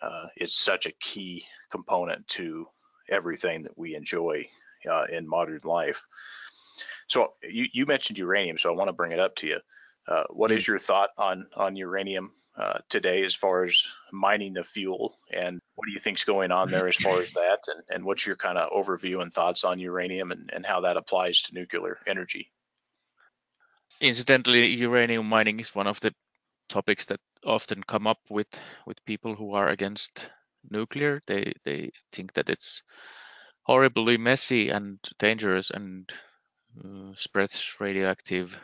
[SPEAKER 1] uh, it's such a key component to everything that we enjoy uh, in modern life. So you, you mentioned uranium, so I want to bring it up to you. Uh, what is mm. your thought on on uranium uh, today as far as mining the fuel, and what do you think's going on there as far as that, and, and what's your kind of overview and thoughts on uranium and, and how that applies to nuclear energy?
[SPEAKER 2] Incidentally, uranium mining is one of the topics that often come up with with people who are against nuclear. They they think that it's horribly messy and dangerous and uh, spreads radioactive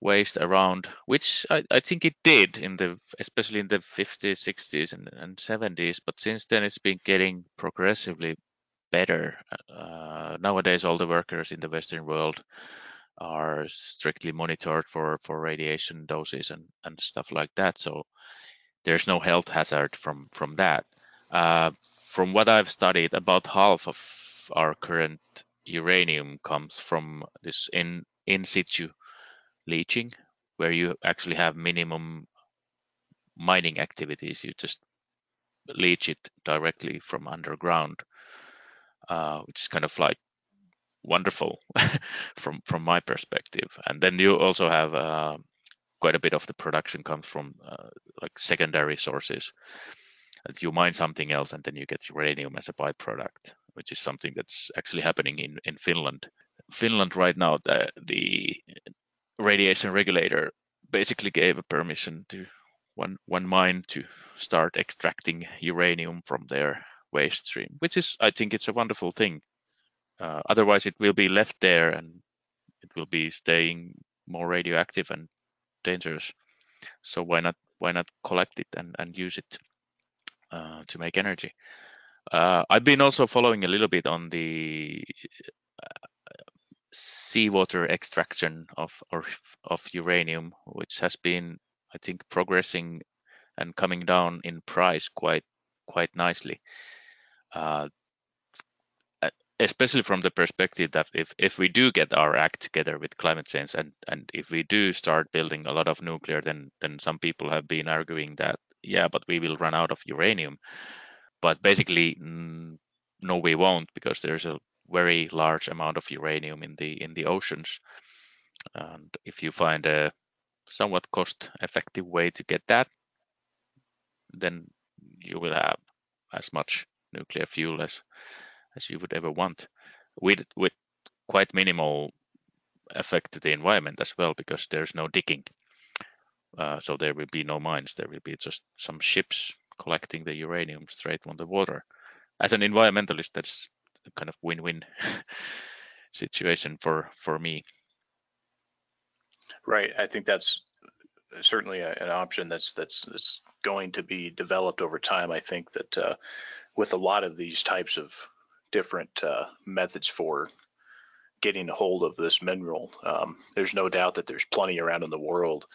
[SPEAKER 2] waste around, which I, I, think it did in the especially in the 50s, 60s, and, and 70s. But since then, it's been getting progressively better. Uh, nowadays, all the workers in the Western world are strictly monitored for for radiation doses and and stuff like that. So there's no health hazard from from that. Uh, from what I've studied, about half of our current uranium comes from this in in situ leaching, where you actually have minimum mining activities. You just leach it directly from underground, uh, which is kind of like wonderful from from my perspective. And then you also have uh, quite a bit of the production comes from uh, like secondary sources. You mine something else and then you get uranium as a byproduct, which is something that's actually happening in in Finland. Finland right now, the the radiation regulator basically gave a permission to one one mine to start extracting uranium from their waste stream, which is I think it's a wonderful thing. Uh, otherwise, it will be left there and it will be staying more radioactive and dangerous. So why not why not collect it and, and use it uh, to make energy? Uh, I've been also following a little bit on the seawater extraction of of uranium, which has been, I think, progressing and coming down in price quite quite nicely. Uh, especially from the perspective that if, if we do get our act together with climate change and, and if we do start building a lot of nuclear, then then some people have been arguing that yeah, but we will run out of uranium. But basically, mm, no, we won't because there's a very large amount of uranium in the in the oceans. And if you find a somewhat cost-effective way to get that, then you will have as much nuclear fuel as as you would ever want, with with quite minimal effect to the environment as well, because there's no digging. Uh, so there will be no mines. There will be just some ships collecting the uranium straight from the water. As an environmentalist, that's a kind of win-win situation for for me.
[SPEAKER 1] Right. I think that's certainly a, an option that's that's that's going to be developed over time. I think that uh, with a lot of these types of different uh, methods for getting a hold of this mineral, um, there's no doubt that there's plenty around in the world.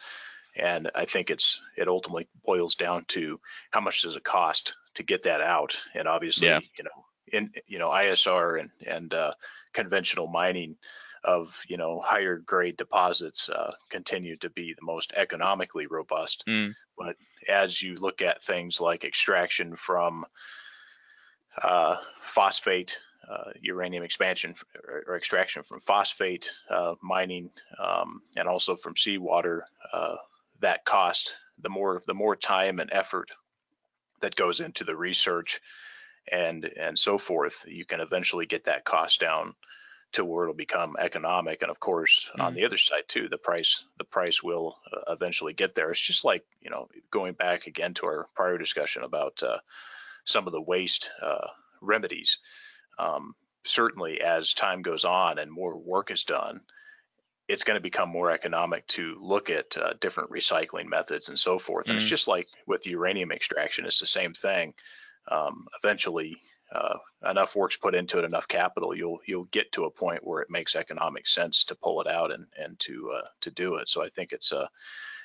[SPEAKER 1] And I think it's it ultimately boils down to how much does it cost to get that out. And obviously, yeah. you know, in you know ISR and and uh, conventional mining of you know higher grade deposits uh, continue to be the most economically robust. Mm. But as you look at things like extraction from uh, phosphate, uh, uranium expansion or, or, extraction from phosphate uh, mining, um, and also from seawater, uh, that cost the more the more time and effort that goes into the research and and so forth, you can eventually get that cost down to where it'll become economic. And of course, mm-hmm. on the other side too, the price the price will uh, eventually get there. It's just like you know going back again to our prior discussion about uh, some of the waste uh, remedies. Um, certainly, as time goes on and more work is done, it's going to become more economic to look at uh, different recycling methods and so forth. And mm-hmm. it's just like with uranium extraction, it's the same thing. Um, eventually, uh, enough work's put into it, enough capital, you'll you'll get to a point where it makes economic sense to pull it out and and to uh, to do it. So I think it's a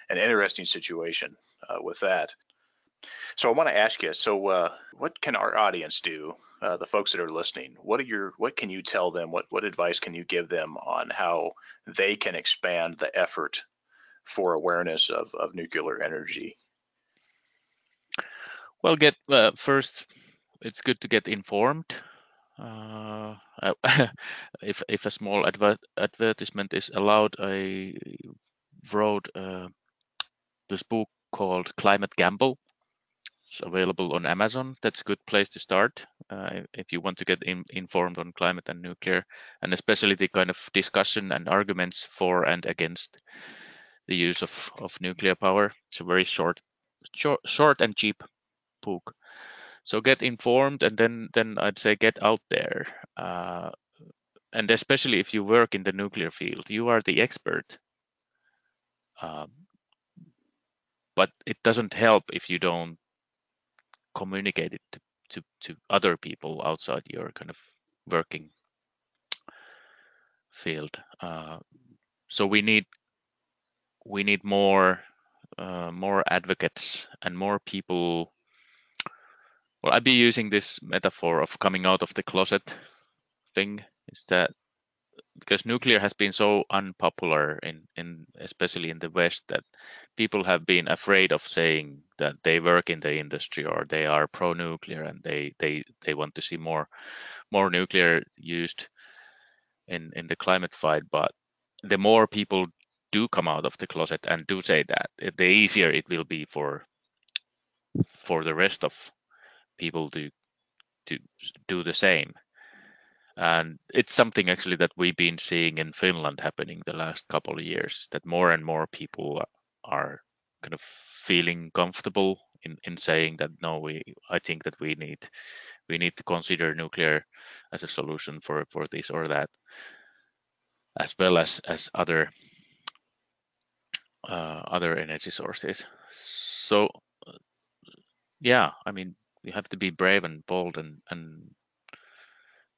[SPEAKER 1] an interesting situation uh, with that. So I want to ask you. So uh, what can our audience do? Uh, the folks that are listening, what are your what can you tell them? What what advice can you give them on how they can expand the effort for awareness of of nuclear energy?
[SPEAKER 2] Well, get uh, first it's good to get informed. Uh, if if a small adver- advertisement is allowed, I wrote uh, this book called Climate Gamble. It's available on Amazon. That's a good place to start uh, if you want to get in, informed on climate and nuclear, and especially the kind of discussion and arguments for and against the use of, of nuclear power. It's a very short, short, short and cheap book so get informed and then then i'd say get out there uh, and especially if you work in the nuclear field you are the expert um, but it doesn't help if you don't communicate it to, to, to other people outside your kind of working field uh, so we need we need more uh, more advocates and more people well, I'd be using this metaphor of coming out of the closet thing. Is that because nuclear has been so unpopular in, in especially in the West that people have been afraid of saying that they work in the industry or they are pro-nuclear and they they they want to see more more nuclear used in in the climate fight. But the more people do come out of the closet and do say that, the easier it will be for for the rest of people to to do the same. And it's something actually that we've been seeing in Finland happening the last couple of years. That more and more people are kind of feeling comfortable in, in saying that no, we I think that we need we need to consider nuclear as a solution for for this or that, as well as as other uh, other energy sources. So yeah, I mean you have to be brave and bold and and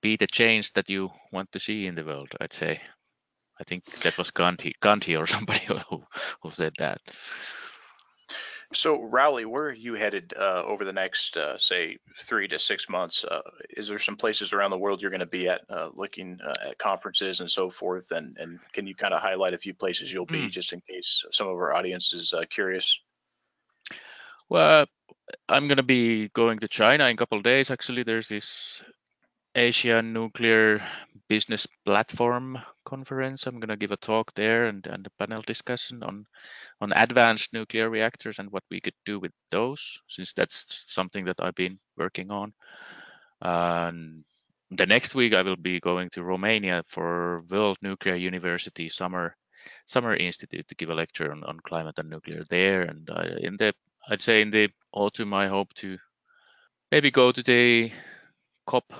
[SPEAKER 2] be the change that you want to see in the world i'd say i think that was gandhi gandhi or somebody who, who said that
[SPEAKER 1] so Rauli, where are you headed uh, over the next, uh, say, three to six months? Uh, is there some places around the world you're going to be at, uh, looking uh, at conferences and so forth? And and can you kind of highlight a few places you'll be, mm. just in case some of our audience is uh, curious?
[SPEAKER 2] Well, I'm gonna be going to China in a couple of days. Actually, there's this Asian Nuclear Business Platform conference. I'm gonna give a talk there and, and a panel discussion on on advanced nuclear reactors and what we could do with those, since that's something that I've been working on. The next week I will be going to Romania for World Nuclear University Summer Summer Institute to give a lecture on, on climate and nuclear there. And uh, in the I'd say in the autumn, I hope to maybe go to the COP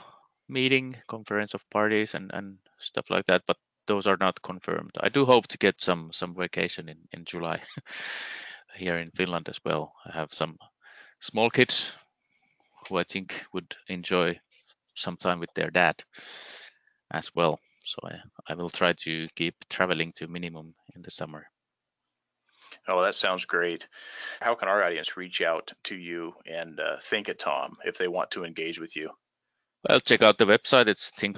[SPEAKER 2] meeting, conference of parties, and, and stuff like that. But those are not confirmed. I do hope to get some some vacation in in July here in Finland as well. I have some small kids who I think would enjoy some time with their dad as well. So I, I will try to keep traveling to minimum in the summer.
[SPEAKER 1] Oh, that sounds great. How can our audience reach out to you and uh, Thinkatom if they want to engage with you?
[SPEAKER 2] Well, check out the website. It's think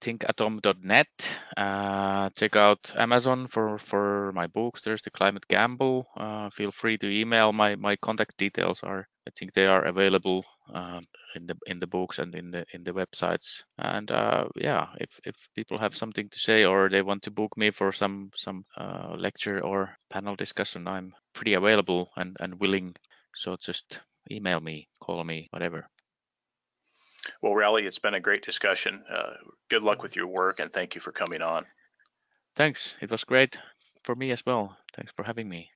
[SPEAKER 2] thinkatom.net. Uh, check out Amazon for for my books. There's the Climate Gamble. Uh, feel free to email. My my contact details are I think they are available um, in the in the books and in the in the websites. And uh, yeah, if if people have something to say or they want to book me for some some uh, lecture or panel discussion, I'm pretty available and and willing. So just email me, call me, whatever.
[SPEAKER 1] Well, Rauli, it's been a great discussion. Uh, good luck with your work and thank you for coming on.
[SPEAKER 2] Thanks. It was great for me as well. Thanks for having me.